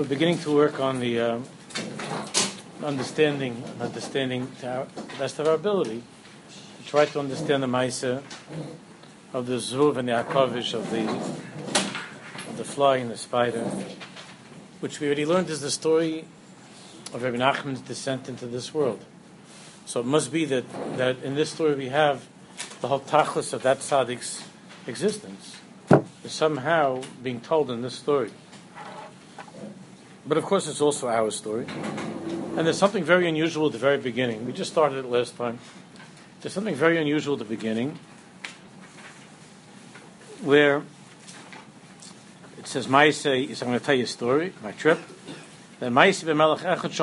we're beginning to work on the uh, understanding, understanding to our, the best of our ability, to try to understand the Maisa of the Zuv and the Akavish of the of the fly and the spider, which we already learned is the story of Rabbi Nachman's descent into this world. So it must be that, that in this story we have the whole tachlis of that tzaddik's existence is somehow being told in this story. But of course, it's also our story. And there's something very unusual at the very beginning. We just started it last time. There's something very unusual at the beginning where it says, Maise, I'm going to tell you a story, my trip. Then b'melech echad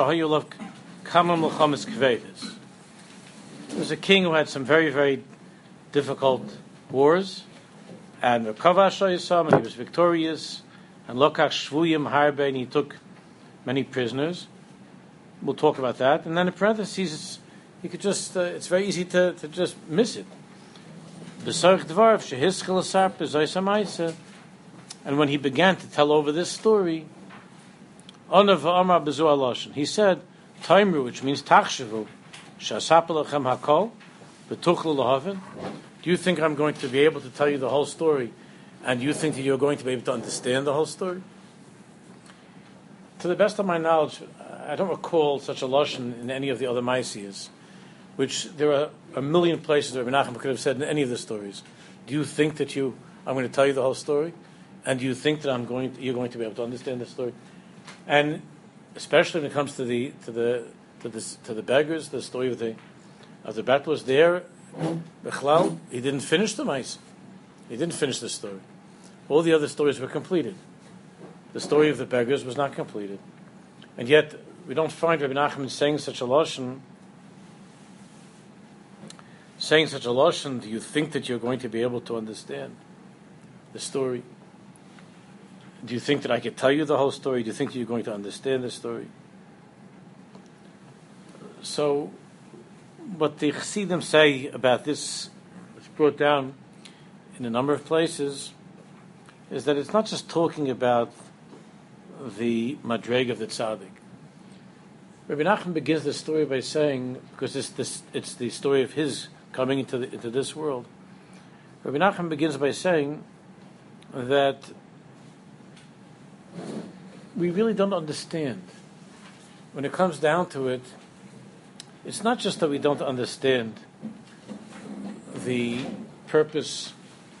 kvedes. There was a king who had some very, very difficult wars, and Kavash and he was victorious, and Lokach Shvuyim Harbe, and he took many prisoners. We'll talk about that. And then in parentheses, you could just, uh, it's very easy to, to just miss it. And when he began to tell over this story, he said, Taimru, which means Tachshavu, Shasapalachem Hakol, Betuchlu. Do you think I'm going to be able to tell you the whole story, and you think that you're going to be able to understand the whole story? To the best of my knowledge, I don't recall such a lashon in any of the other Maisias, which there are a million places where Menachem could have said in any of the stories. Do you think that you, I'm going to tell you the whole story, and do you think that I'm going, to, you're going to be able to understand the story? And especially when it comes to the to the to the, to the beggars, the story of the of the battle was there. Bechlal, he didn't finish the mice. He didn't finish the story. All the other stories were completed. The story of the beggars was not completed, and yet we don't find Rabbi Nachman saying such a lashon. Saying such a lashon, do you think that you're going to be able to understand the story? Do you think that I could tell you the whole story? Do you think you're going to understand the story? So, what the Chassidim say about this, it's brought down in a number of places, is that it's not just talking about the madreg of the tzaddik. Rabbi Nachman begins the story by saying, because it's, this, it's the story of his coming into, the, into this world. Rabbi Nachman begins by saying that we really don't understand. When it comes down to it, it's not just that we don't understand the purpose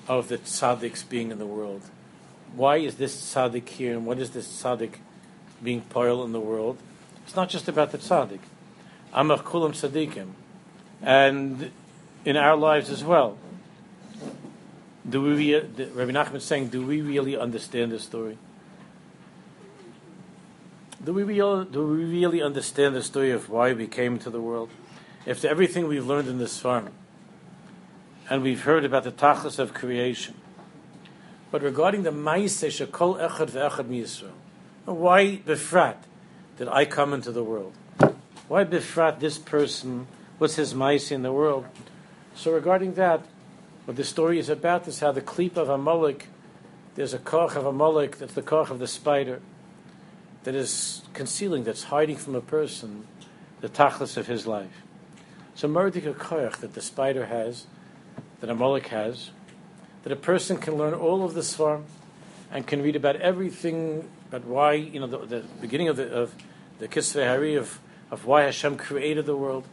of the tzaddiks being in the world. Why is this tzaddik here, and what is this tzaddik being poil in the world? It's not just about the tzaddik. Amach kulam tzaddikim, and in our lives as well. Do we? Rabbi Nachman is saying, do we really understand this story? Do we, really, do we really understand the story of why we came into the world? After everything we've learned in this farm, and we've heard about the tachlis of creation, but regarding the ma'aseh shekol echad ve'echad miyisrael, why befrat did I come into the world? Why befrat this person? What's his ma'aseh in the world? So regarding that, what the story is about is how the kleep of Amalek, there's a koch of Amalek, that's the koch of the spider that is concealing, that's hiding from a person the tachlis of his life. So Mardika Koyach that the spider has, that Amalek has, that a person can learn all of the Svarm and can read about everything, about why, you know, the, the beginning of the, of the Kisvei Hari, of, of why Hashem created the world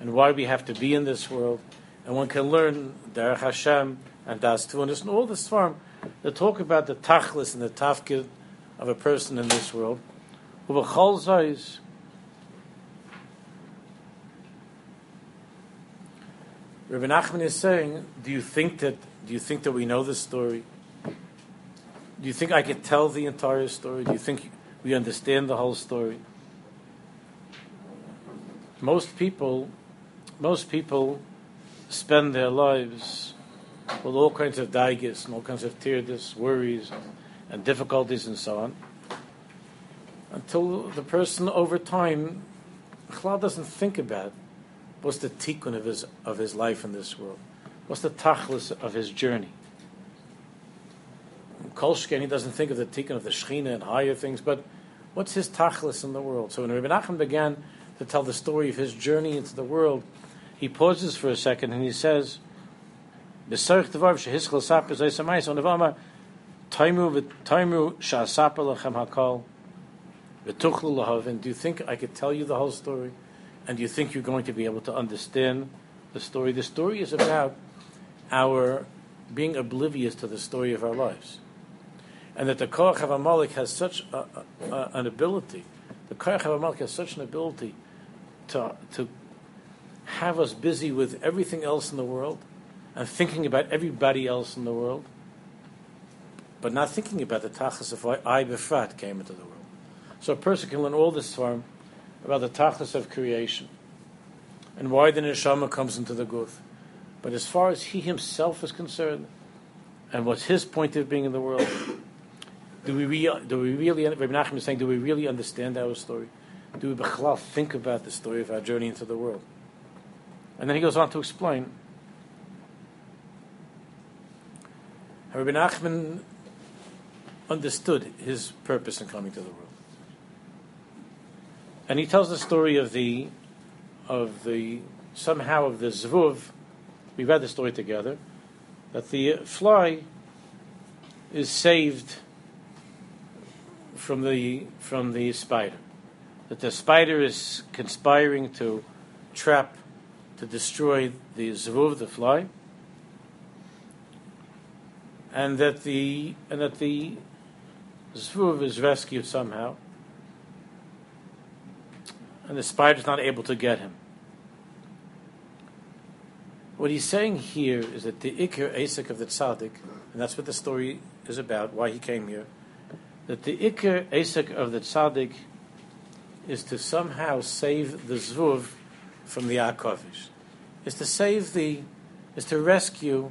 and why we have to be in this world. And one can learn Derech Hashem and Das Tuanis and all the Svarm that talk about the Tachlis and the Tafkid of a person in this world. Rabbi Nachman is saying, do you think that do you think that we know this story? Do you think I could tell the entire story? Do you think we understand the whole story? Most people most people spend their lives with all kinds of daigas and all kinds of tears, worries, and difficulties and so on, until the person over time, Chlal doesn't think about what's the tikkun of his, of his life in this world, what's the tachlis of his journey. Kolshken, he doesn't think of the tikkun of the Shechina and higher things, but What's his tachlis in the world? So when Rabbi Nachman began to tell the story of his journey into the world, he pauses for a second and he says, "B'sarich devar shehischel saper zaysamayis on avama taimu v'taimu sha'asaper lachem hakol v'tuchlu lahavin." Do you think I could tell you the whole story? And do you think you're going to be able to understand the story? The story is about our being oblivious to the story of our lives. And that the Koach of Amalek has such a, a, an ability, the Koach of Amalek has such an ability to, to have us busy with everything else in the world and thinking about everybody else in the world, but not thinking about the tachlis of why I befrat came into the world. So a person can learn all this from about the tachlis of creation and why the neshama comes into the guf. But as far as he himself is concerned, and what's his point of being in the world, do we, re- do we really, Rabbi Nachman is saying, do we really understand our story? Do we really think about the story of our journey into the world? And then he goes on to explain. Rabbi Nachman understood his purpose in coming to the world. And he tells the story of the, of the, somehow of the Zvuv, we read the story together, that the fly is saved from the from the spider. That the spider is conspiring to trap, to destroy the zvuv, the fly, and that the and that the zvuv is rescued somehow, and the spider is not able to get him. What he's saying here is that the Iker Asik of the Tzaddik, and that's what the story is about, why he came here, that the Iker Asik of the Tzaddik is to somehow save the Zvuv from the Akovish. Is to save the, is to rescue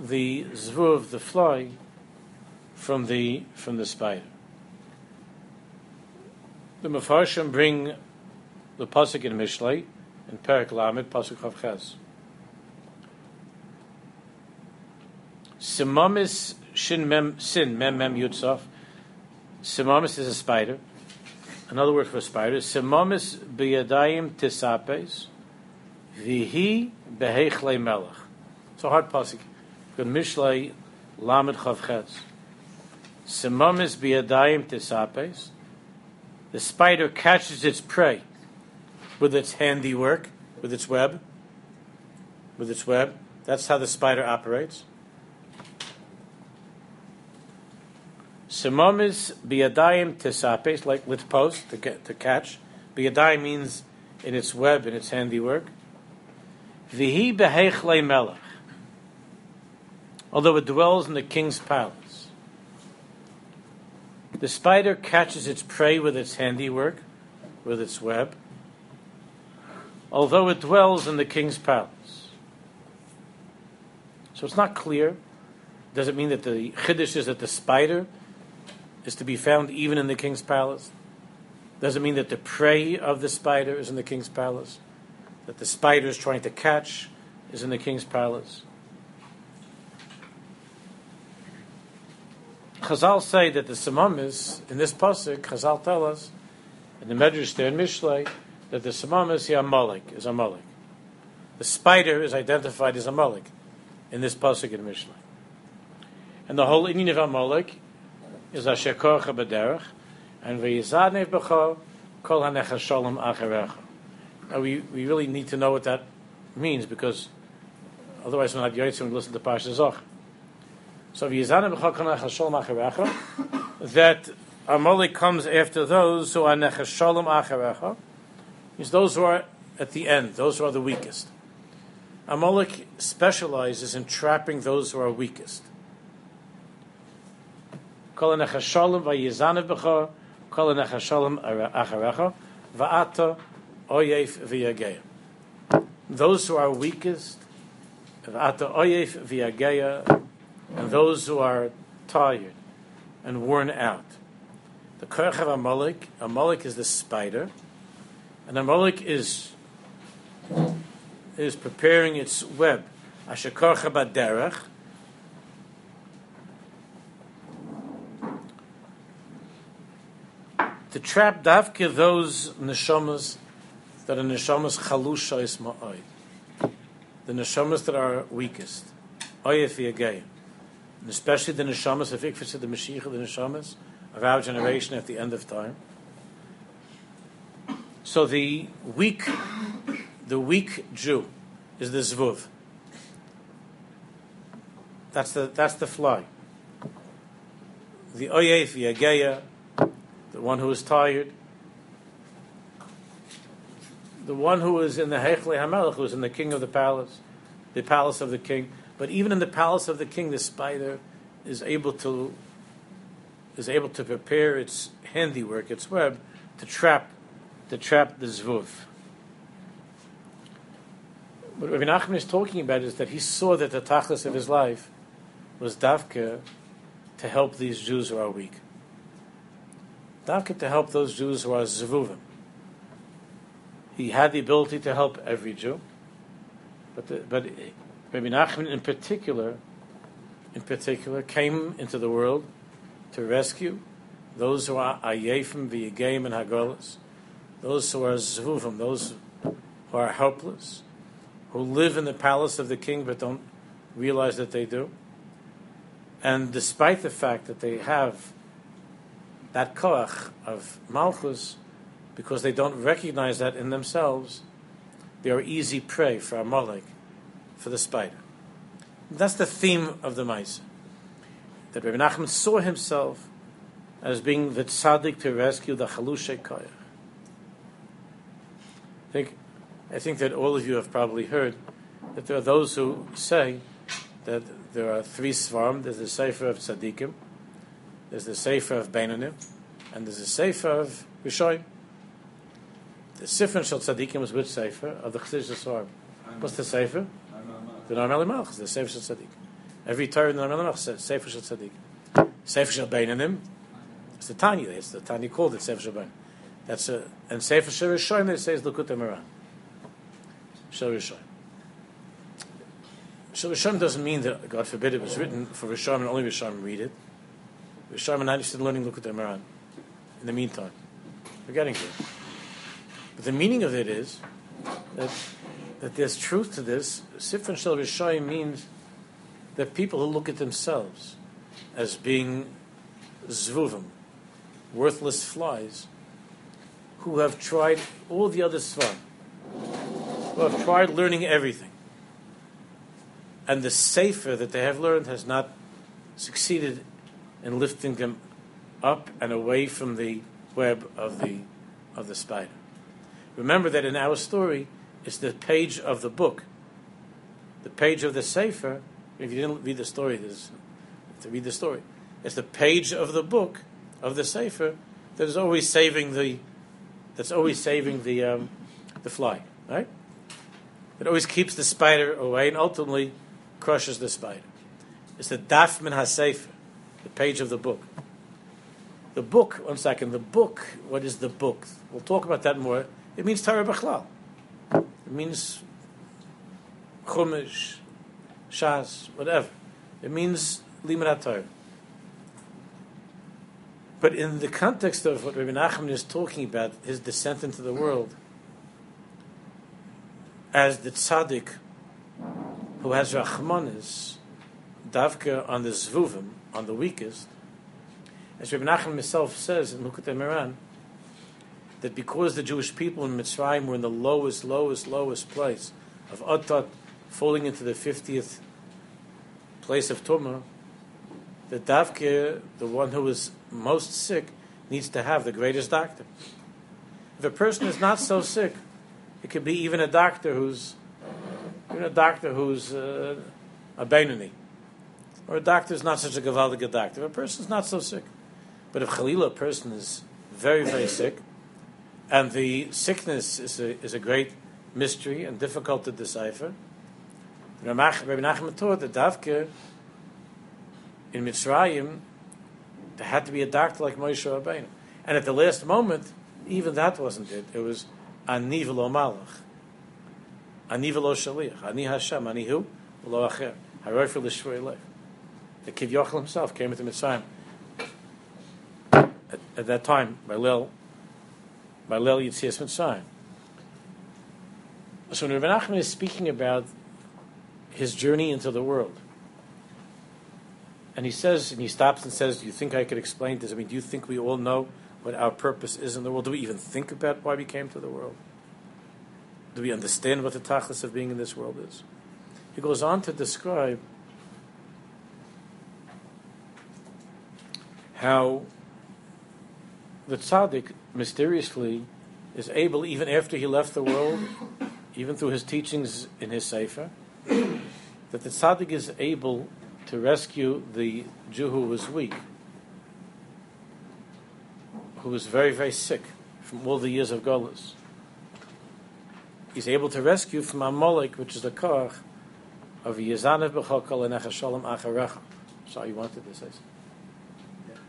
the Zvuv, the fly, from the, from the spider. The Mefarshim bring the Pasuk in Mishlei, in Perak Lamed, Pasuk Chavches. Simamis shin mem sin mem mem yutzaf. Simamis is a spider. Another word for a spider. Simamis biyadayim tisapes. Vihi behechle melech. It's a hard pasuk. Good mishlei lamed chavchetz. Simamis biyadayim tisapes. The spider catches its prey with its handiwork, with its web. With its web. That's how the spider operates. Simomis biyadayim tesapes, like litpos, to get to catch. Biyadayim means in its web, in its handiwork. Vihi behechle melech. Although it dwells in the king's palace. The spider catches its prey with its handiwork, with its web, although it dwells in the king's palace. So it's not clear. Does it mean that the chiddush is that the spider is to be found even in the king's palace. Doesn't mean that the prey of the spider is in the king's palace, that the spider is trying to catch is in the king's palace. Chazal say that the samamis in this pasuk, Chazal tell us in the Medrash there in Mishlei that the samamis Amalek is a Amalek. The spider is identified as a Amalek in this pasuk in Mishlei, and the whole Indian of Amalek is a shekorcha b'derech, and v'yizanev b'cho kol hanecha shalom acherecha. Now we, we really need to know what that means because otherwise we're not yotzim and listen to Parsha Zoch. So v'yizanev b'cho kol hanecha shalom acherecha, that Amalek comes after those who are necha shalom acherecha, is those who are at the end, those who are the weakest. Amalek specializes in trapping those who are weakest. Kol b'cha, kol acharecha, va'ata oyef v'yageya. Those who are weakest, va'ata oyef v'yageya, and those who are tired and worn out. The Korach of Amalek, Amalek is the spider, and Amalek is is preparing its web. Ashakorcha baderech, to trap davke those neshamas that are neshamas chalusha is ma'oid. The neshamas that are weakest. Oyef yagayim. And especially the neshamas of Ikfis the Mashiach, the neshamas of our generation at the end of time. So the weak, the weak Jew is the zvuv. That's the that's the fly. The oyef yageya, the one who is tired, the one who is in the Hechle Hamelech, who is in the king of the palace, the palace of the king. But even in the palace of the king, the spider is able to is able to prepare its handiwork, its web, to trap to trap the zvuv. What Rabbi Nachman is talking about is that he saw that the tachlis of his life was davka to help these Jews who are weak. Davka to help those Jews who are zvuvim. He had the ability to help every Jew, but the, but Rabbi Nachman in particular, in particular, came into the world to rescue those who are ayefim v'yegayim and hagolas, those who are zvuvim, those who are helpless, who live in the palace of the king but don't realize that they do. And despite the fact that they have that koach of malchus, because they don't recognize that in themselves, they are easy prey for a Amalek, for the spider. That's the theme of the Maisa. That Rabbi Nachman saw himself as being the tzaddik to rescue the chalushe koach. I think, I think that all of you have probably heard that there are those who say that there are three svarm. There's the Sefer of Tzaddikim, there's the Sefer of Beinanim, and there's the Sefer of Rishoyim. The Sefer Shel Tzaddikim was which Sefer? Of the Chesish Svarm. What's the Sefer? The Noam Elimelech, the Sefer Shel Tzaddik. Every Torah in the Noam Elimelech says Sefer Shel Tzaddik. Sefer Shel Beinanim, it's the Tanya, it's the Tanya called it Sefer Shel Beinanim. That's a, and Sefer Shel Rishoyim, it says Likutei Moharan. Shel Rishoyim. So Rishon doesn't mean that, God forbid, it was written for Rishon and only Rishon read it. Rishon not interested in learning Likutei Moharan. In the meantime, we're getting here. But the meaning of it is that, that there's truth to this. Sifron Shel Rishon means that people who look at themselves as being zvuvim, worthless flies, who have tried all the other svarim, who have tried learning everything and the safer that they have learned has not succeeded in lifting them up and away from the web of the of the spider. Remember that in our story, it's the page of the book, the page of the sefer. If you didn't read the story, there's to read the story. It's the page of the book of the sefer that is always saving the that's always saving the um, the fly, right? It always keeps the spider away, and ultimately crushes the spider. It's the Daf Min HaSefer, the page of the book. The book, one second, the book, what is the book? We'll talk about that more. It means Torah B'chlal. It means Chumash, Shas, whatever. It means Limrat Torah. But in the context of what Rabbi Nachman is talking about, his descent into the world, as the tzaddik who has Rachmanis, Davka on the Zvuvim, on the weakest, as Rabbi Nachman himself says in Likutei Moharan, that because the Jewish people in Mitzrayim were in the lowest, lowest, lowest place of Atat, falling into the 50th place of Tumah, the Davka, the one who is most sick, needs to have the greatest doctor. If a person is not so sick, it could be even a doctor who's even a doctor who's uh, a Benini, or a doctor is not such a Gavaldiga doctor. A person is not so sick. But if Khalila, a person is very, very sick, and the sickness is a, is a great mystery and difficult to decipher, Rabbi Nachman taught that Davke in Mitzrayim, there had to be a doctor like Moshe Rabbeinu. And at the last moment, even that wasn't it. It was Aniv lo Malach. Ani v'lo shaliach. Ani Hashem. Ani hu? V'lo acher. Haroi for l'shvoi leif. The Kiv Yochel himself came into Mitzrayim. at that time by Lil, by Lil Yitzias Mitzrayim. So when Rabbi Nachman is speaking about his journey into the world, and he says, and he stops and says, "Do you think I could explain this? I mean, do you think we all know what our purpose is in the world? Do we even think about why we came to the world? Do we understand what the tachlis of being in this world is?" He goes on to describe how the tzaddik mysteriously is able, even after he left the world, even through his teachings in his sefer, that the tzaddik is able to rescue the Jew who was weak, who was very, very sick from all the years of Golas. He's able to rescue from Amalek, which is the koch of Yezanev b'chokol and Echashalom acharecha. So you wanted to say something.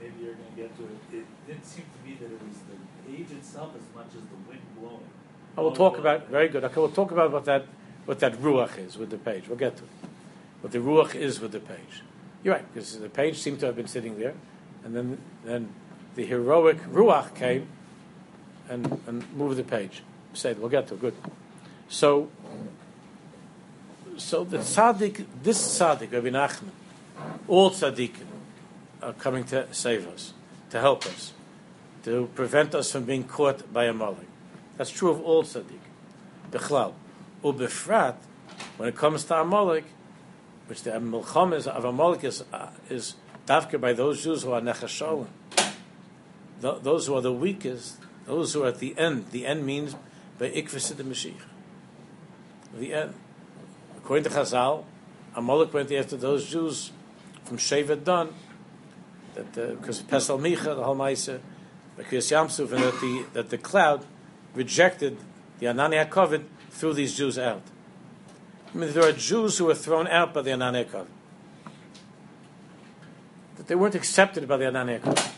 Maybe you're going to get to it. It didn't seem to me that it was the page itself as much as the wind blowing. I will talk about very good. Okay, we'll talk about what that what that ruach is with the page. We'll get to it what the ruach is with the page. You're right, because the page seemed to have been sitting there, and then then the heroic ruach came and, and moved the page. Said, we'll get to it. Good. So, so the tzaddik, this tzaddik, Rabbi Nachman, all tzaddikim are coming to save us, to help us, to prevent us from being caught by Amalek. That's true of all tzaddik. Bechlal. Ubefrat, when it comes to a Amalek, which the Milcham is of Amalek is, uh, is dafka by those Jews who are nechasholim, Th- those who are the weakest, those who are at the end. The end means by ikvasid the Mashiach. The end. According to Chazal, Amalek went after those Jews from Shevet Dan, that uh, because Pesel Micha, the whole Maisa, the Kriyas Yamsuf, and that the that the cloud rejected the Anani HaKovid, threw these Jews out. I mean, there are Jews who were thrown out by the Ananekov. That they weren't accepted by the Ananekov.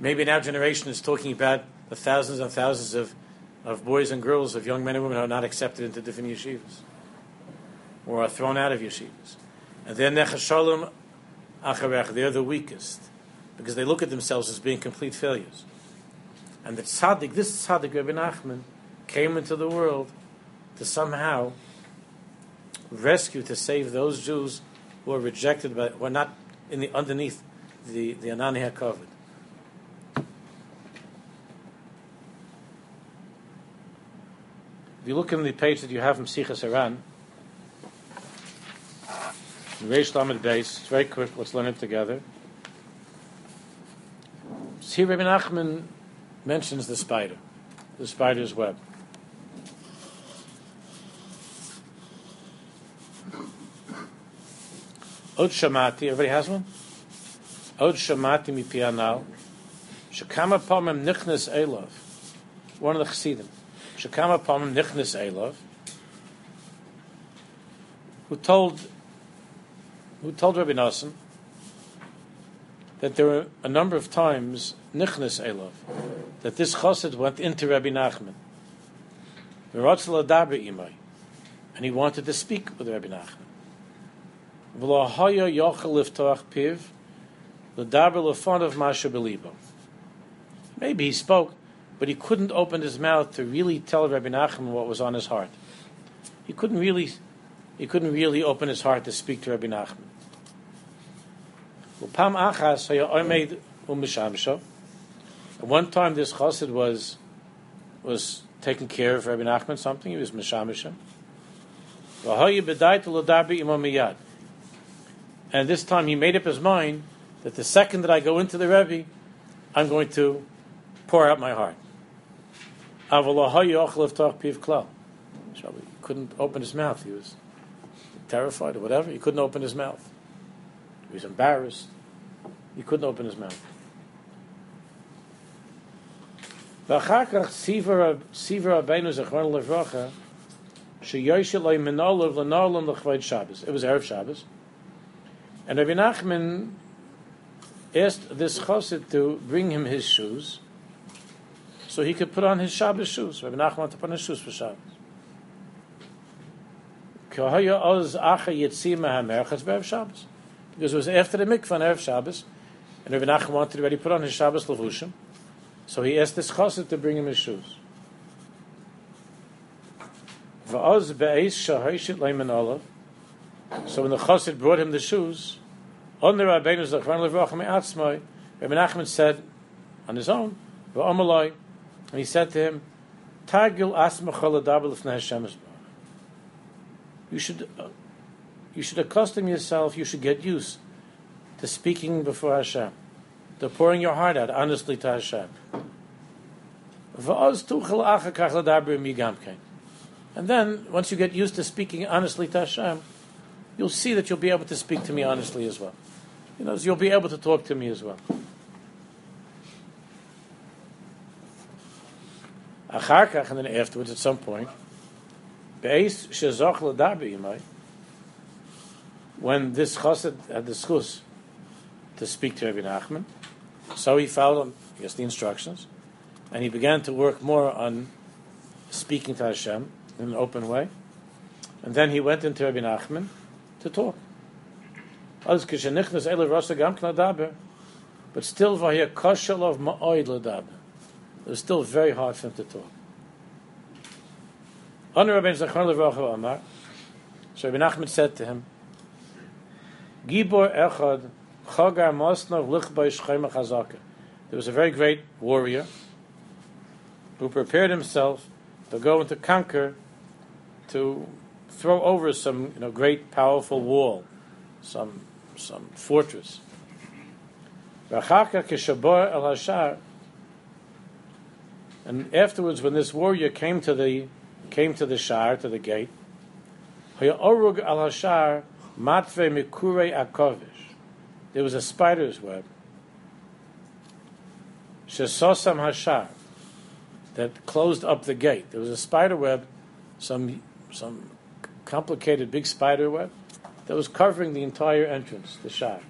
Maybe in our generation is talking about the thousands and thousands of, of boys and girls, of young men and women who are not accepted into different yeshivas or are thrown out of yeshivas. And they're acharech, they're the weakest because they look at themselves as being complete failures. And the tzaddik, this tzaddik, Rabbi Nachman, came into the world to somehow rescue, to save those Jews who are rejected by, who are not in the underneath the the Anani HaKavod. If you look in the page that you have from Sichas HaRan, Reish Lamed base, it's very quick. Let's learn it together. See, Rabbi Nachman mentions the spider, the spider's web. Od Shamati, everybody has one? Od Shamati mi pianal. Shekama pomem nichnes elov. One of the chassidim. Shekama pomem nichnes elov. Who told, who told Rabbi Nosson that there were a number of times nichnes elov that this chassid went into Rabbi Nachman. And he wanted to speak with Rabbi Nachman. Maybe he spoke, but he couldn't open his mouth to really tell Rabbi Nachman what was on his heart. He couldn't really, he couldn't really open his heart to speak to Rabbi Nachman. One time, this chassid was was taking care of Rabbi Nachman something. He was mishamishim. And this time, he made up his mind that the second that I go into the Rebbe, I'm going to pour out my heart. He couldn't open his mouth. He was terrified or whatever. He couldn't open his mouth. He was embarrassed. He couldn't open his mouth. ואחר כך סיבר רבנו זכרון לברכה, שיוישל לו מנולב לנולם לכבוד Shabbos. It was Erev Shabbos. And Rabbi Nachman asked this chassid to bring him his shoes so he could put on his Shabbos shoes. Rabbi Nachman wanted to put on his shoes for Shabbos. because it was after the mikvah on Erev Shabbos, and Rabbi Nachman wanted to already put on his Shabbos levushim, so he asked this chassid to bring him his shoes. So when the chassid brought him the shoes, on the Rabbeinu Zachron Levrach Me'atzmai, Rabbi Nachman said on his own, and he said to him, Tagil asmachal adabel Hashem You should, uh, you should accustom yourself. You should get used to speaking before Hashem, to pouring your heart out honestly to Hashem. And then, once you get used to speaking honestly to Hashem, you'll see that you'll be able to speak to me honestly as well. You know, you'll be able to talk to me as well. And then afterwards, at some point, Beis shezoch l'dabi when this chassid had the schus to speak to Rabbi Nachman, so he followed, I guess, the instructions, and he began to work more on speaking to Hashem in an open way. And then he went into Rabbi Nachman to talk. But still. It was still very hard for him to talk. Honor Rabbi Levracha Amar. So Rabbi Nachman said to him, Gibor Echad Chagar Mosnav Lichbay Shchayma Chazaka. There was a very great warrior who prepared himself to go and to conquer, to throw over some you know, great powerful wall, some, some fortress. And afterwards, when this warrior came to the came to the shar to the gate. There was a spider's web. Shesosam hashar that closed up the gate. There was a spider web, some some complicated big spider web that was covering the entire entrance, the shar.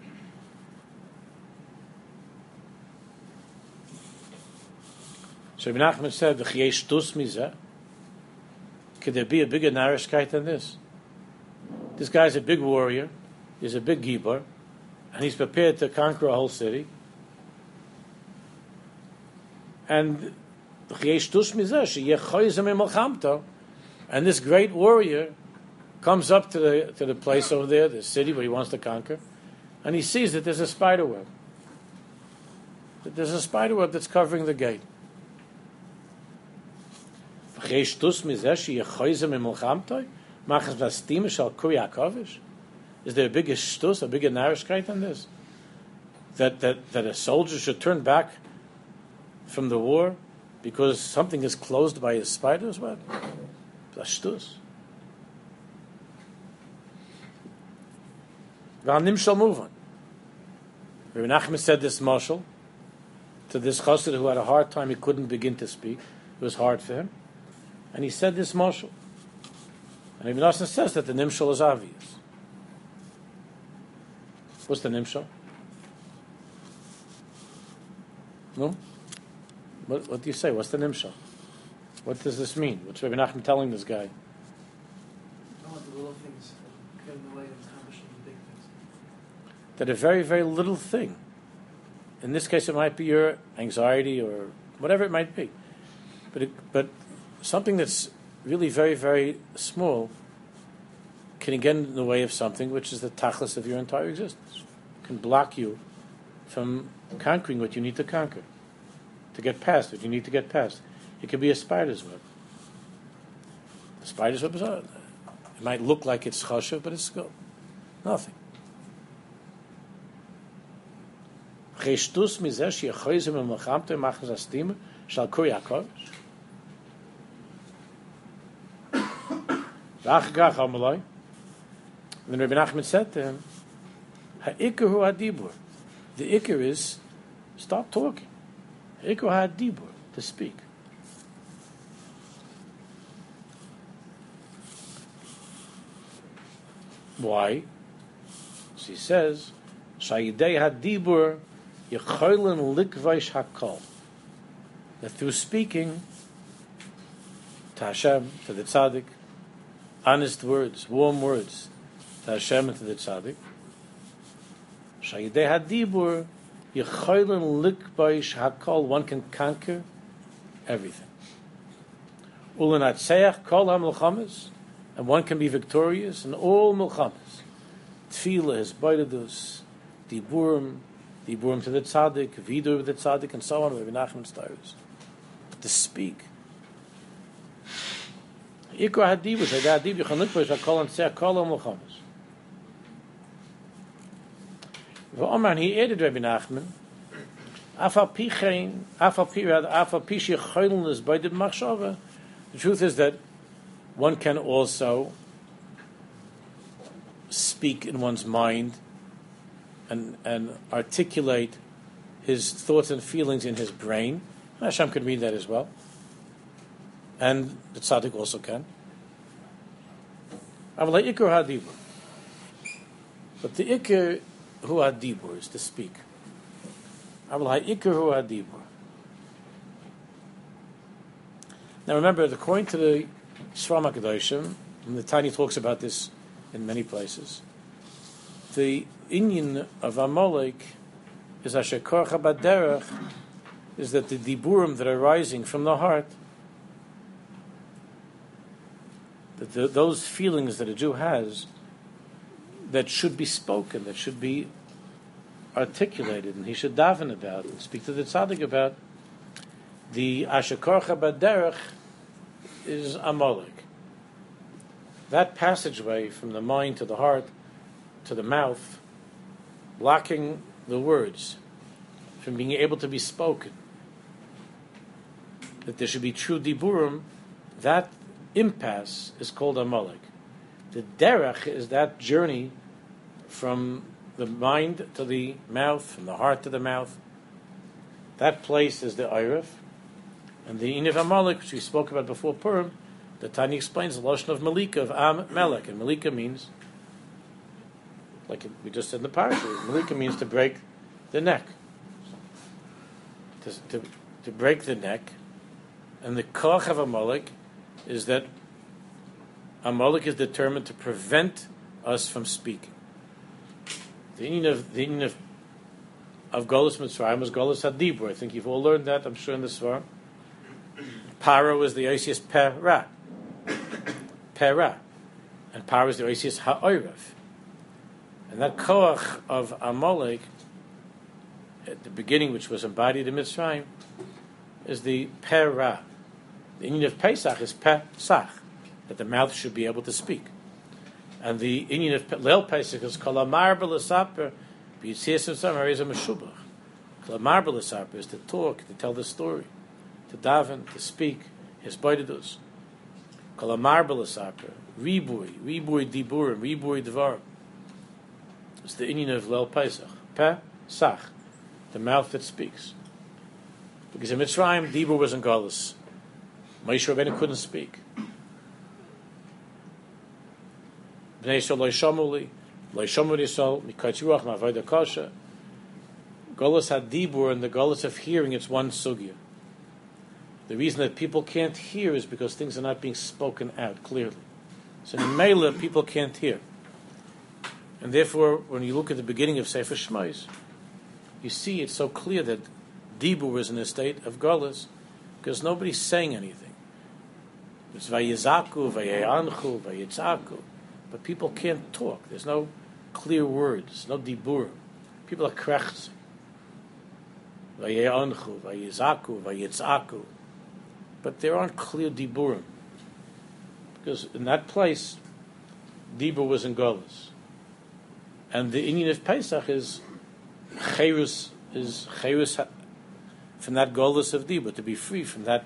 So Ibn Nachman said. Could there be a bigger narishkeit than this? This guy's a big warrior. He's a big gibor, and he's prepared to conquer a whole city. And and this great warrior comes up to the to the place over there, the city where he wants to conquer, and he sees that there's a spider web. That there's a spider web that's covering the gate. Is there a bigger shtus, a bigger narishkeit than this? That, that, that a soldier should turn back from the war because something is closed by a spider's web? That's shtus. Vanim shall move on. Rabbi Nachman said this marshal to this chassid who had a hard time, he couldn't begin to speak. It was hard for him and he said this marshal. And Ibn Asen says that the nimshal is obvious. What's the nimshal? No? What, what do you say? What's the nimshal? What does this mean? What's Rabbi Nachman telling this guy? That a very, very little thing, in this case it might be your anxiety or whatever it might be, but, it, but something that's really very, very small can get in the way of something which is the tachlis of your entire existence. can block you from conquering what you need to conquer, to get past what you need to get past. It could be a spider's web. The spider's web is out. it might look like it's chashav, but it's nothing. And then Rabbi Nachman said to him, Ha'ikr hu hadibur. The ikr is stop talking. Ha'ikr hadibur, to speak. Why? She says, Shayidei hadibur yechoylin likvaish hakol. That through speaking to Hashem, to the tzaddik, honest words, warm words to Hashem and to the tzaddik. Shayidei hadibur yechoylin likbaish hakol. One can conquer everything. Ulanatseach kol hamilchamas, and one can be victorious in all milchamas. Tefillah is baidadus, diburim, diburim to the tzaddik, vidur to the tzaddik, and so on. Rabbi Nachman stars to speak. Ikra likbaish hakol and. V'omar, he added Rabbi Nachman, pichein, pishi the machshava. The truth is that one can also speak in one's mind and, and articulate his thoughts and feelings in his brain. Hashem can read that as well. And the tzaddik also can. But the ikr hu hadibur is to speak. Now remember, according to the Sfram HaKadoshim, and the Tanya talks about this in many places, the Inyan of Amalek is Asher Korcha is that the diburim that are rising from the heart, that the, those feelings that a Jew has, that should be spoken, that should be articulated, and he should daven about and speak to the tzaddik about. The ashakorcha baderech is amalek. That passageway from the mind to the heart to the mouth, blocking the words from being able to be spoken, that there should be true diburim, that impasse is called amalek. The derech is that journey from the mind to the mouth, from the heart to the mouth. That place is the Eiref. And the Iniv Amalek, which we spoke about before Purim, the Tanya explains the Lashon of Malika, of Am Melech. And Malika means, like we just said in the parasha, Malika means to break the neck. To, to, to break the neck. And the Koch of Amalek is that Amalek is determined to prevent us from speaking. The Indian of the Indian of of Golis Mitzrayim was Golis Hadibur. I think you've all learned that. I'm sure in the Svar. Para was the Oisius Pera. Pera. And Para was the Oisius Ha'orev. And that Koach of Amalek, at the beginning, which was embodied in Mitzrayim, is the Pera. The Indian of Pesach is Pesach, that the mouth should be able to speak. And the Indian of Leil Pesach is called Amar B'Lesaper, B'Yitzias Summer is a Meshubach. Amar B'Lesaper is to talk, to tell the story, to daven, to speak, his Boididus. Kol Amar B'Lesaper, Ribui, Ribui Diburim, Ribui Devarim. It's the Indian of Leil Pesach. Pesach, the mouth that speaks. Because in Mitzrayim, Dibur was in Galus. Moshe Rabbeinu couldn't speak. Bnei Yisrael loy shamuli, loy shamuli Yisrael, mikayt ruach ma'avodah kasha. Golas hadibur and the golas of hearing, it's one sugya. The reason that people can't hear is because things are not being spoken out clearly. So in Mela, people can't hear. And therefore, when you look at the beginning of Sefer Shmais, you see it's so clear that Dibur is in a state of Golas because nobody's saying anything. It's Vayizaku, Vayanchu, Vayitzaku. But people can't talk. There's no clear words, no dibur. People are krechz. Vayeanchu, vayizaku, vayitzaku. But there aren't clear diburim. Because in that place, dibur was in Golas. And the Indian of Pesach is chayrus, is chayrus from that Golas of dibur, to be free from that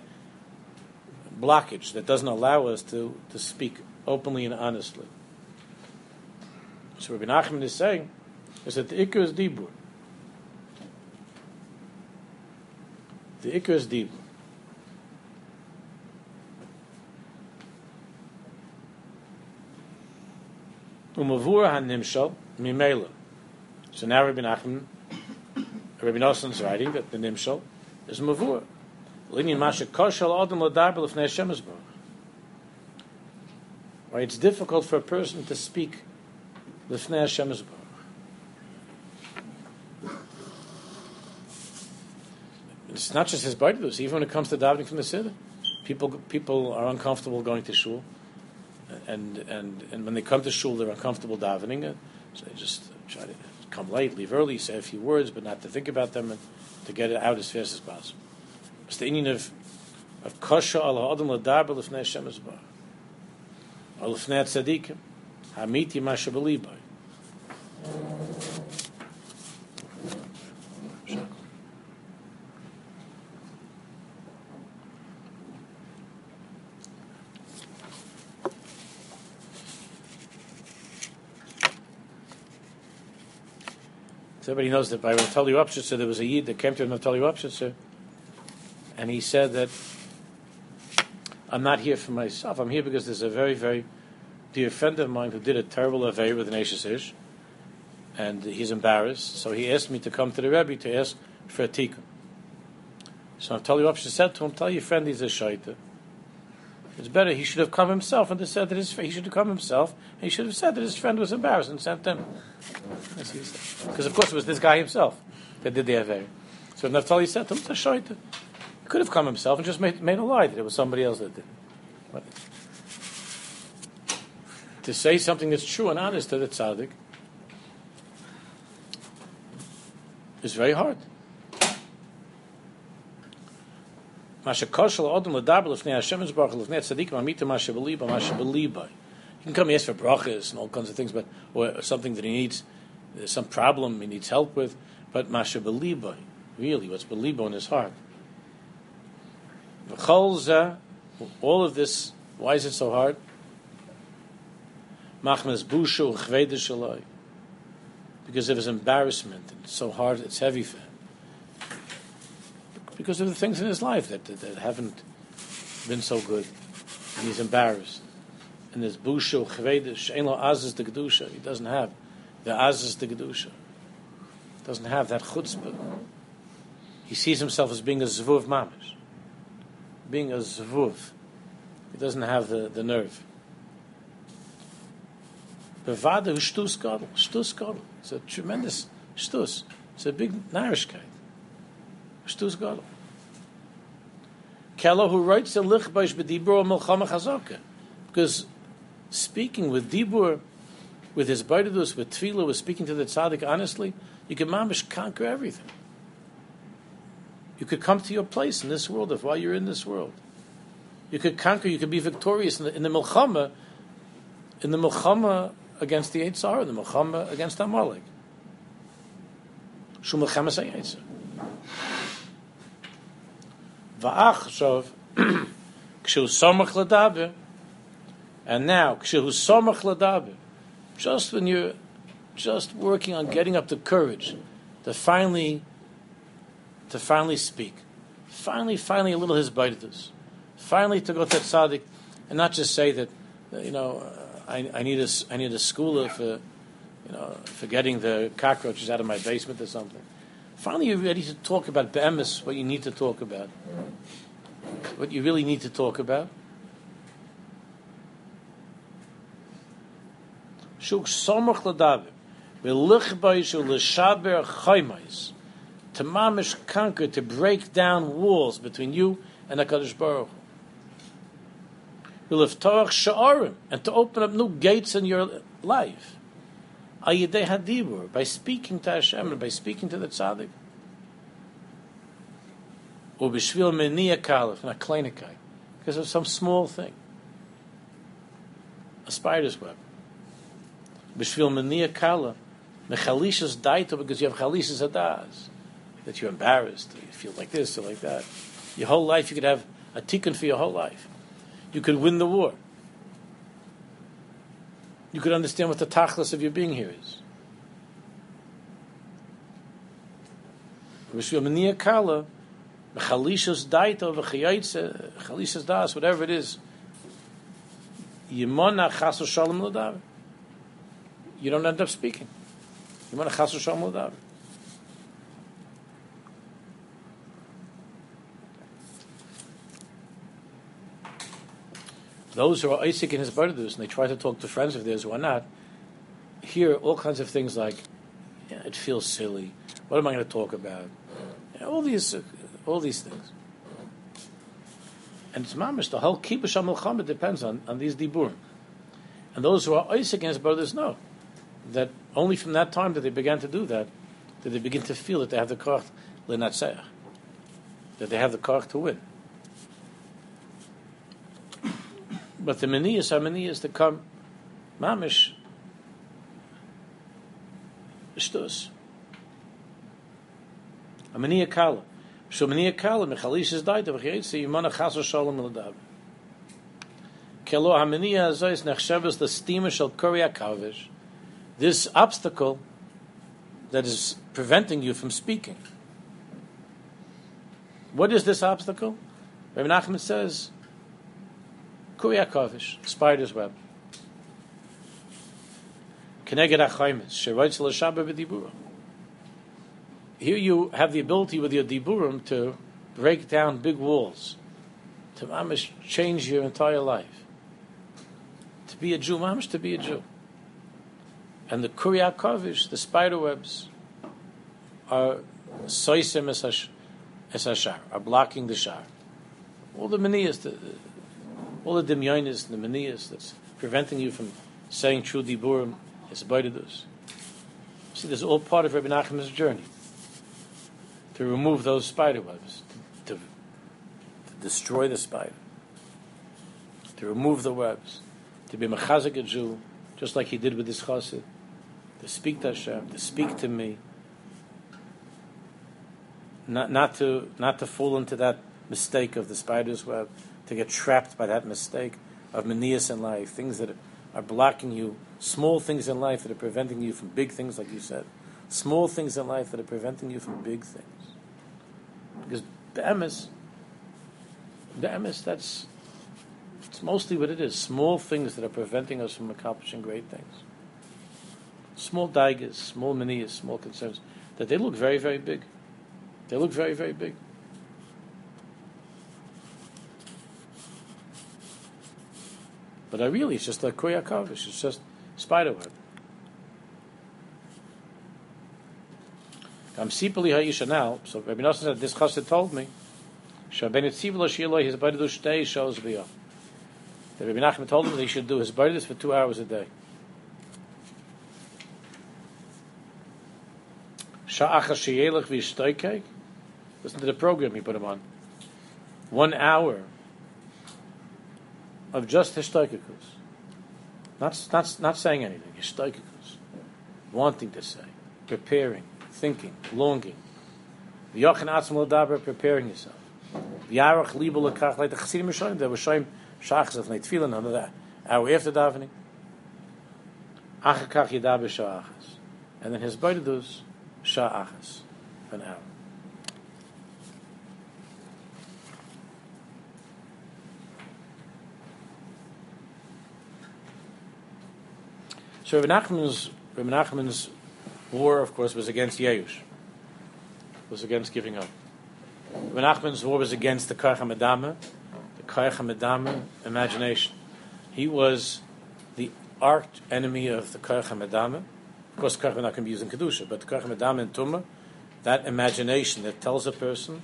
blockage that doesn't allow us to, to speak openly and honestly. So Rabbi Nachman is saying is that the Iker is Dibur. The Iker is Dibur. Umavur ha-nimshal mimela. So now Rabbi Nachman, Rabbi Nosson is writing that the nimshal is mavur. It's difficult for a person to speak Lifnei Hashem It's not just his Baidus, even when it comes to davening from the Siddur. People, people are uncomfortable going to shul, and, and, and when they come to shul, they're uncomfortable davening, so they just try to come late, leave early, say a few words, but not to think about them, and to get it out as fast as possible. It's the Indian of of kosher al adam ladar b'lifnei Hashem Yisbarach. Al lifnei tzadikim. Hamiti ma shebeliv by. Everybody knows that by Naftali Ropshitzer, there was a Yid that came to Naftali Ropshitzer, and he said that I'm not here for myself. I'm here because there's a very, very dear friend of mine who did a terrible affair with an Ish, and he's embarrassed. So he asked me to come to the Rebbe to ask for a tikkun. So Naftali Ropshitzer said to him, "Tell your friend he's a shaita. It's better he should have come himself and said that his he should have come himself. And he should have said that his friend was embarrassed and sent him. Because of course it was this guy himself that did the affair. So Naftali said to him, "It's a He could have come himself and just made, made a lie that it was somebody else that did. But to say something that's true and honest to the tzaddik is very hard. You can come ask for brachas and all kinds of things, but or something that he needs, some problem he needs help with. But masha really, what's belibo in his heart? All of this, why is it so hard? Machmas bushu chvedish because of his embarrassment. It's so hard. It's heavy for him because of the things in his life that, that, that haven't been so good. And he's embarrassed. And there's bushu chvedish, ein lo azaz the kedusha. He doesn't have the azaz the kedusha. Doesn't have that chutzpah. He sees himself as being a zvuv mamish, being a zvuv. He doesn't have the, the nerve. Bevada shtus gadol, shtus gadol. It's a tremendous shtus. It's a big narishkeit. Shtus gadol. Keller who writes the lichbash b'dibur milchama chazaka, because speaking with dibur, with his baidus, with tefillah, with speaking to the tzaddik honestly, you can mamish conquer everything. You could come to your place in this world if while you're in this world. You could conquer, you could be victorious in the, in the milchama, in the milchama against the Eitzar, the milchama against Amalek. Shum milchama Va'achshov, kshu somach ladaber, and now kshu somach ladaber, just when you're just working on getting up the courage to finally to finally speak, finally, finally a little his hisbaitis, finally to go to tzaddik and not just say that uh, you know uh, I, I need a I need a schooler for you know for getting the cockroaches out of my basement or something. Finally, you're ready to talk about be'emes, what you need to talk about. What you really need to talk about. Shuk somach ladavim. V'lichbaishu l'shaber chaymais. To mamish conquer, to break down walls between you and HaKadosh Baruch Hu. V'liftorach sha'arim. And to open up new gates in your life. Ayidei hadibur, by speaking to Hashem and by speaking to the tzaddik. Or b'shvil meniya kalif, not klinikai, because of some small thing. A spider's web. B'shvil meniya kalif, mechalishas daito, because you have chalishas adas, that you're embarrassed, you feel like this or like that. Your whole life, you could have a tikkun for your whole life. You could win the war you could understand what the tachlis of your being here is. Whatever it is. You don't end up speaking. Yimona Chasu Shalom Ladav. Those who are Isaac in his brothers and they try to talk to friends of theirs who are not, hear all kinds of things like, yeah, it feels silly. What am I going to talk about? all these uh, all these things. And it's mamish, the whole kibush ha depends on, on these diburim. And those who are ice his brothers know that only from that time that they began to do that, that they begin to feel that they have the koch lenatzeach, that they have the koch to win. But the manias are manias that come mamish shtus. A mania kala. So mania kala mechalish is died of chayitzi yimana chas shalom l'dav. Kelo hamania azois nechshavas the steamer shall korea kavish. This obstacle that is preventing you from speaking. What is this obstacle? Rabbi Nachman says, Kuriyakovish, spider's web. Here you have the ability with your diburim to break down big walls, to mamish change your entire life. To be a Jew, mamish to be a Jew. And the Kuryakovish, the spider webs, are soisim es hashar, are blocking the shar. All the manias, the, all the demyonis, and the manias that's preventing you from saying true diburim, is aboidedus. See, this is all part of Rabbi Nachman's journey to remove those spider webs, to, to, to destroy the spider, to remove the webs, to be mechazik a Jew, just like he did with his chassid, to speak to Hashem, to speak to me, not, not to not to fall into that mistake of the spider's web, to get trapped by that mistake of manias in life, things that are blocking you, small things in life that are preventing you from big things, like you said, small things in life that are preventing you from big things. Because the emes, the emes, that's it's mostly what it is. Small things that are preventing us from accomplishing great things. Small daigas, small manias, small concerns, that they look very, very big. They look very, very big. But I really, it's just like Koyakovish, it's just spiderweb. I'm sipali ha'isha now, so Rabbi Nosson said, this chassid told me, Shabben etziv lo shiloi, his do shtei shows b'yah. That Rabbi Nachman told him that he should do his body for two hours a day. Listen to the program he put him on. One hour of just histoikikus. Not, not, not saying anything. Histoikikus. Wanting to say. Preparing. Thinking. Longing. V'yochin atzim l'daber, preparing yourself. V'yarach libo l'kach, like the Chassidim Rishonim, they were showing shachas of tefillin under that hour after davening. Achakach yidaber sha'achas. And then his boidadus sha'achas. An hour. So Rabbi Nachman's, Rabbi Nachman's war, of course, was against Yeush. Was against giving up. Rabbi Nachman's war was against the Karcha Medama, the Karcha Medama imagination. He was the arch enemy of the Karcha Medama. Of course, Karcha not can be used in Kedusha, but the Karcha Medama and Tumah, that imagination that tells a person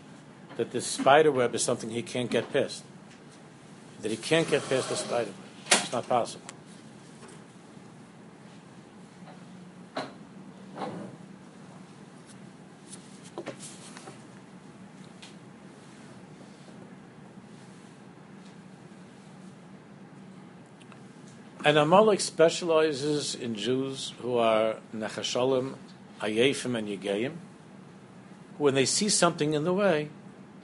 that the spider web is something he can't get past. That he can't get past the spider web. It's not possible. And Amalek specializes in Jews who are Nechasholim, Ayefim, and Yegayim. When they see something in the way,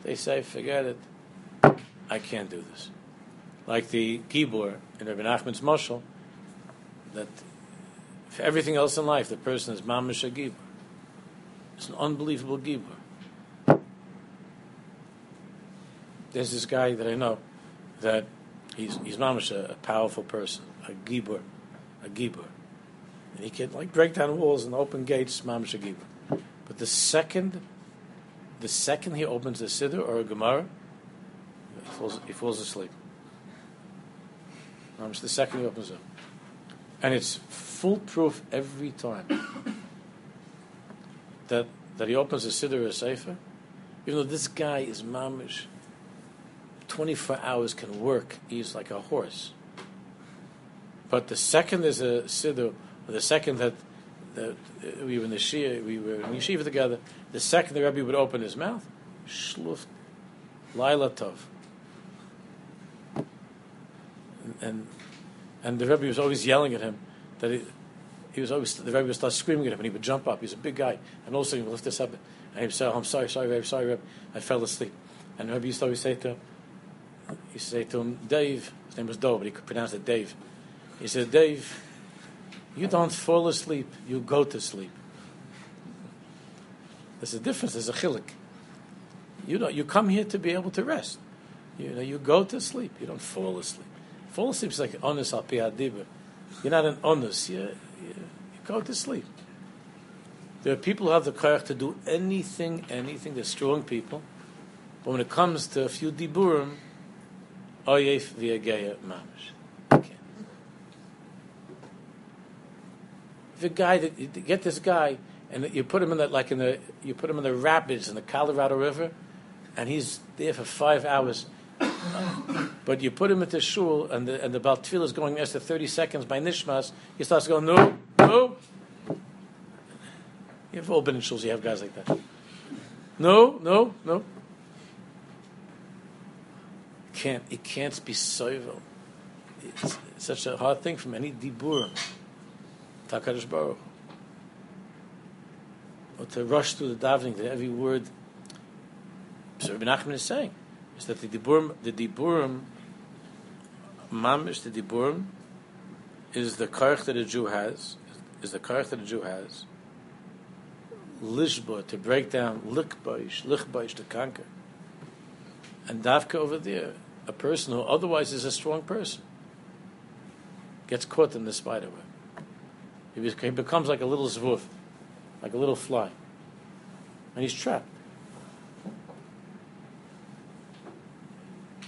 they say, forget it, I can't do this. Like the Gibor in Rabbi Nachman's Moshel, that for everything else in life, the person is Mamish Gibor. It's an unbelievable Gibor. There's this guy that I know that he's, he's a powerful person a gibur, a gibur. And he can like break down walls and open gates, mamish a gibur. But the second, the second he opens a siddur or a gemara, he falls, he falls asleep. Mamish the second he opens it, and it's foolproof every time. that that he opens a siddur or a sefer, Even though this guy is mamish, 24 hours can work, he's like a horse. But the second there's a siddur, the second that, we were in the Shia, we were in yeshiva together, the second the Rebbe would open his mouth, shluft, laila tov. And, and the Rebbe was always yelling at him that he, he was always, the Rebbe would start screaming at him and he would jump up. He's a big guy. And all of a sudden he would lift this up and he would say, oh, I'm sorry, sorry, Rebbe, sorry, Rebbe. I fell asleep. And the Rebbe used to always say to him, he used to say to him, Dave, his name was Dove, but he could pronounce it Dave. He said, Dave, you don't fall asleep, you go to sleep. There's a difference, there's a chilik. You don't, you come here to be able to rest. You know, you go to sleep, you don't fall asleep. Fall asleep is like onus al You're not an onus, you, you, you go to sleep. There are people who have the courage to do anything, anything. They're strong people. But when it comes to a few diburim, oyef v'yageya mamish. A guy that you get this guy and you put him in the like in the you put him in the rapids in the Colorado River, and he's there for five hours. but you put him into shul and the and the Baltfil is going after thirty seconds by nishmas, he starts going no no. You've all been in shuls. You have guys like that. No no no. Can't it can't be soivel. It's, it's such a hard thing from any diburim. Takarish Baruch. Or to rush through the davening to every word. So Rabbi Nachman is saying is that the diburim, the diburim, mamish, the diburim, is the karch that a Jew has, is the karch that a Jew has. Lishba to break down, likbaish, lichbaish to conquer. And Davka over there, a person who otherwise is a strong person, gets caught in the spider web. He becomes like a little zvuv, like a little fly. And he's trapped.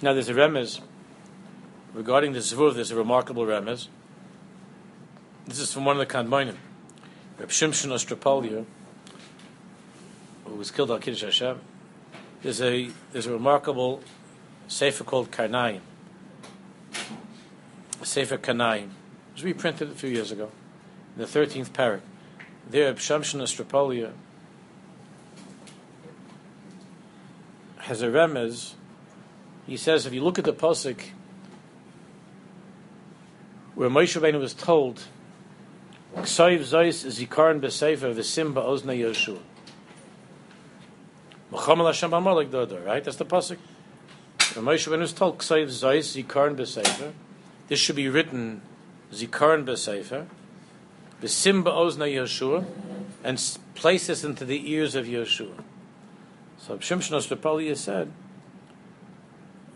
Now there's a remez regarding the zvuv. There's a remarkable remez. This is from one of the Kadmonim, Reb Shimshon Ostropolia, who was killed on Kiddush Hashem. There's a there's a remarkable sefer called Karnaim. Sefer Karnaim. It was reprinted a few years ago the 13th parak. There, Pshamshon Ostropolia has a remez. He says, if you look at the posik where Moshe Rabbeinu was told, "Ksayv Zeis Zikaron Besefer V'Sim Ba'ozne Yoshua." Muhammad Hashem Amalek Dodo, right? That's the pasuk. When Moshe Rabbeinu was told, "Ksayv Zeis Zikaron Besefer," this should be written Zikaron Besefer Simba Ozna Yeshua, and place this into the ears of Yeshua. So Shimshon Ostropolia said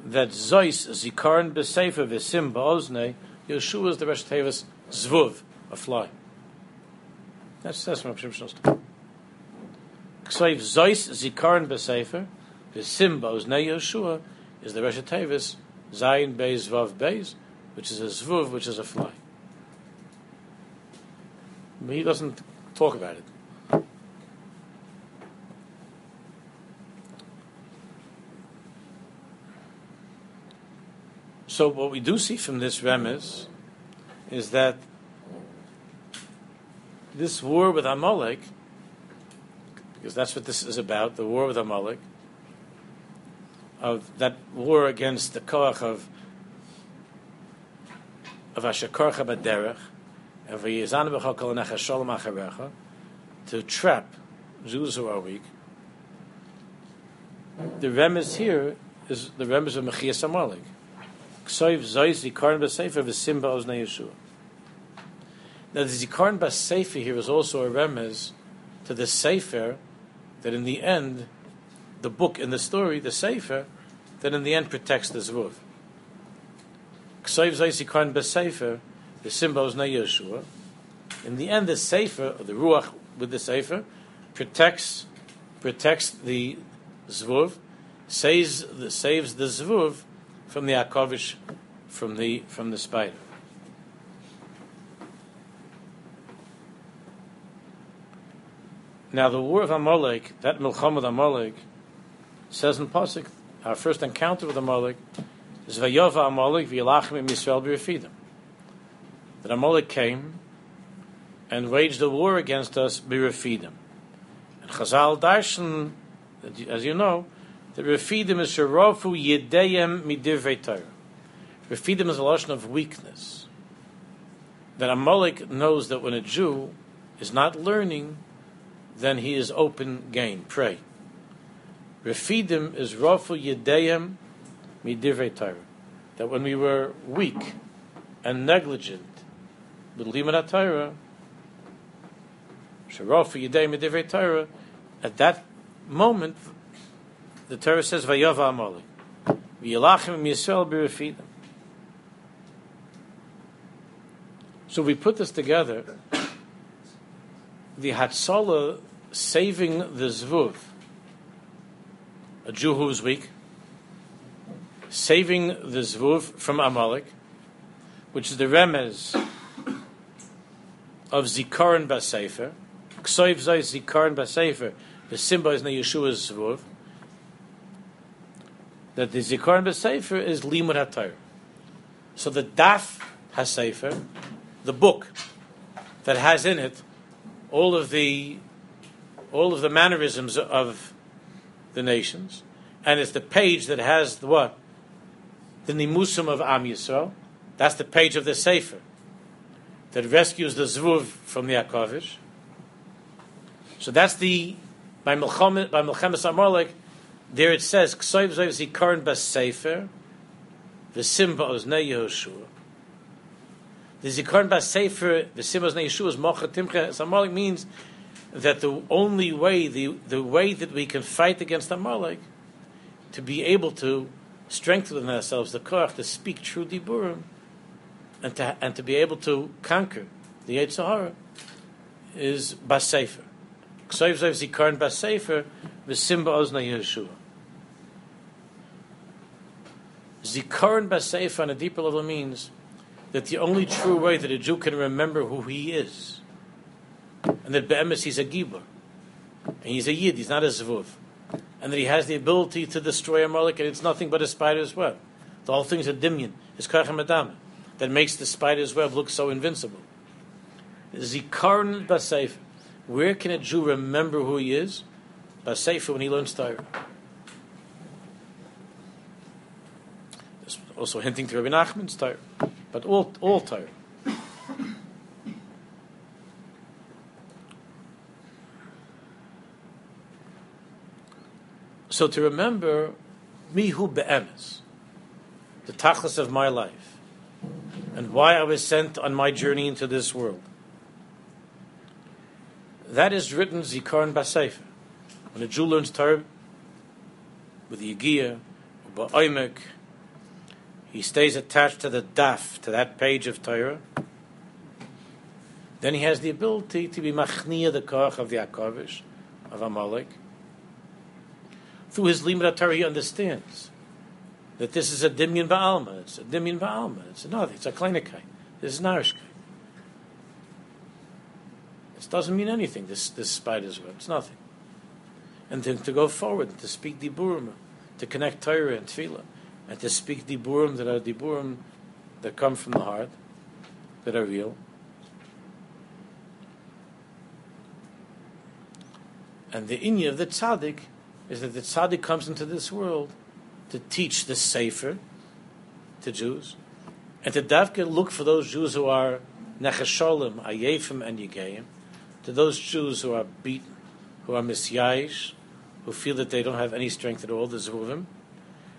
that Zeus Zikaron Besefer V'Sim Ozne Yeshua is the Resh Tevis Zvuv, a fly. That's that's from Shimshon Ostropolia. Ksoiv Zeus Zikaron Besefer V'Sim Ozne Yeshua is the Resh Tevis Zayin Beis Vav Beis, which is a Zvuv, which is a fly. But he doesn't talk about it. So what we do see from this remez is that this war with Amalek, because that's what this is about, the war with Amalek, of that war against the koach of of Ashakorcha Baderech, to trap Jews who are weak. The remez here is the remez of Mechias Amalek. Ksoiv Zois Zikaron B'Sefer V'Simba Ozne Yeshua. Now the Zikaron B'Sefer here is also a remez to the Sefer that in the end, the book in the story, the Sefer, that in the end protects the Zvuv. Ksoiv Zois Zikaron B'Sefer the symbols na Yeshua. In the end, the Sefer, or the Ruach with the Sefer, protects protects the Zvuv, saves the, saves the Zvuv from the Akovish, from the from the spider. Now, the war of Amalek, that Milcham of Amalek, says in Pasuk, our first encounter with Amalek is Vayova Amalek v'yalachim im Yisrael b'refidim. That Amalek came and waged a war against us b'refidim. And Chazal Darshan, as you know, the refidim is sherofu yedeyem midivrei Torah. Is a lotion of weakness. That Amalek knows that when a Jew is not learning, then he is open gain, prey. Refidim is rofu yedeyem midivrei Torah. That when we were weak and negligent Torah, at that moment, the Torah says, "Vayava Amalek, v'yilachim Yisrael b'refidim." So we put this together. The Hatzalah saving the Zvuv, a Jew who is weak, saving the Zvuv from Amalek, which is the remez of Zikaron Basefer. Ksoiv Zay Zikaron Basefer, the symbol is Yeshua's Zvuv. That the Zikaron Basefer is Limud HaTorah. So the Daf HaSefer, the book that has in it all of the all of the mannerisms of the nations, and it's the page that has the what? The nimusum of Am Yisrael. That's the page of the Sefer that rescues the Zvuv from the Akavish. So that's the by Melchamet by Melchemes Amalek. There it says Ksoiv Zoiv Zikaron Bas Sefer, the Simba Oznei Yehoshua. The Zikaron Bas Sefer, the Simba Oznei Yehoshua is Mocha Timche. Amalek means that the only way, the, the way that we can fight against Amalek, to be able to strengthen ourselves, the koach, to speak true diburim, and to, and to be able to conquer the Yetzirah, is Basefer. Ksoiv Zoiv Zikaron Basefer, V'simba Ozna Yeshua. Zikaron Basefer on a deeper level means that the only true way that a Jew can remember who he is and that Be'emes he's a Gibor, and he's a Yid, he's not a Zvuv, and that he has the ability to destroy Amalek, and it's nothing but a spider's web. The whole thing's a dimyan, it's Kachem Adam, that makes the spider's web look so invincible. Zikarn Basefer. Where can a Jew remember who he is? Basefer when he learns Torah. Also hinting to Rabbi Nachman's Torah, but all all Torah. So to remember mihu be'emes, the tachlis of my life, and why I was sent on my journey into this world. That is written zikaron basefer. When a Jew learns Torah with the Yigiyah, or Ba'oimek, he stays attached to the daf, to that page of Torah. Then he has the ability to be machnia the koch of the Akavish, of Amalek, through his limud Torah, he understands that this is a dimyan ba'alma. It's a dimyan ba'alma. It's another. It's a kleinikai. This is narishkai. This doesn't mean anything. This this spider's web. It's nothing. And then to go forward to speak diburim, to connect Torah and tefillah, and to speak diburim that are diburim that come from the heart, that are real. And the inya of the tzaddik is that the tzaddik comes into this world to teach the sefer to Jews, and to davka look for those Jews who are nechasholim, ayefim, and yigeim, to those Jews who are beaten, who are misyayish, who feel that they don't have any strength at all, the zvuvim,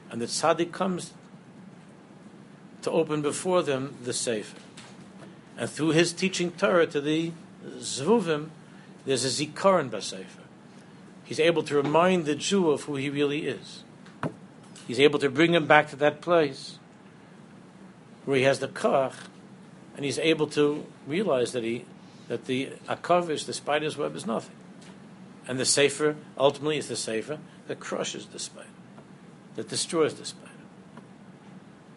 and the tzaddik comes to open before them the sefer, and through his teaching Torah to the zvuvim, there's a zikaron basefer he's able to remind the Jew of who he really is. He's able to bring him back to that place where he has the kach, and he's able to realize that he that the akavish, the spider's web, is nothing, and the sefer ultimately is the sefer that crushes the spider, that destroys the spider.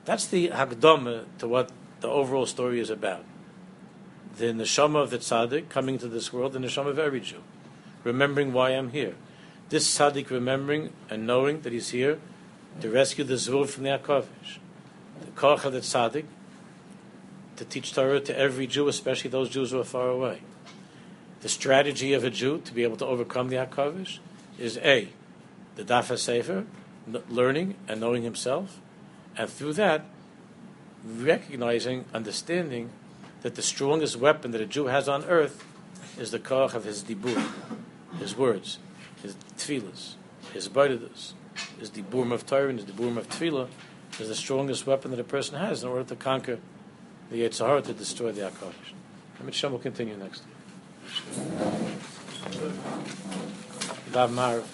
That's the hakdama to what the overall story is about. The neshama of the tzaddik coming to this world, the neshama of every Jew remembering why I'm here. this tzaddik remembering and knowing that he's here to rescue the Zvuv from the Akavish. The Koch of the tzaddik to teach Torah to every Jew, especially those Jews who are far away. The strategy of a Jew to be able to overcome the Akavish is A, the Daf Sefer, learning and knowing himself, and through that, recognizing, understanding that the strongest weapon that a Jew has on earth is the koch of his dibur, his words, his tefillahs, his baidadas, is the boom of Torah and is the boom of Tefillah, is the strongest weapon that a person has in order to conquer the Yetzirah, to destroy the Akash. And Mitzvah will continue next. Dav Marv.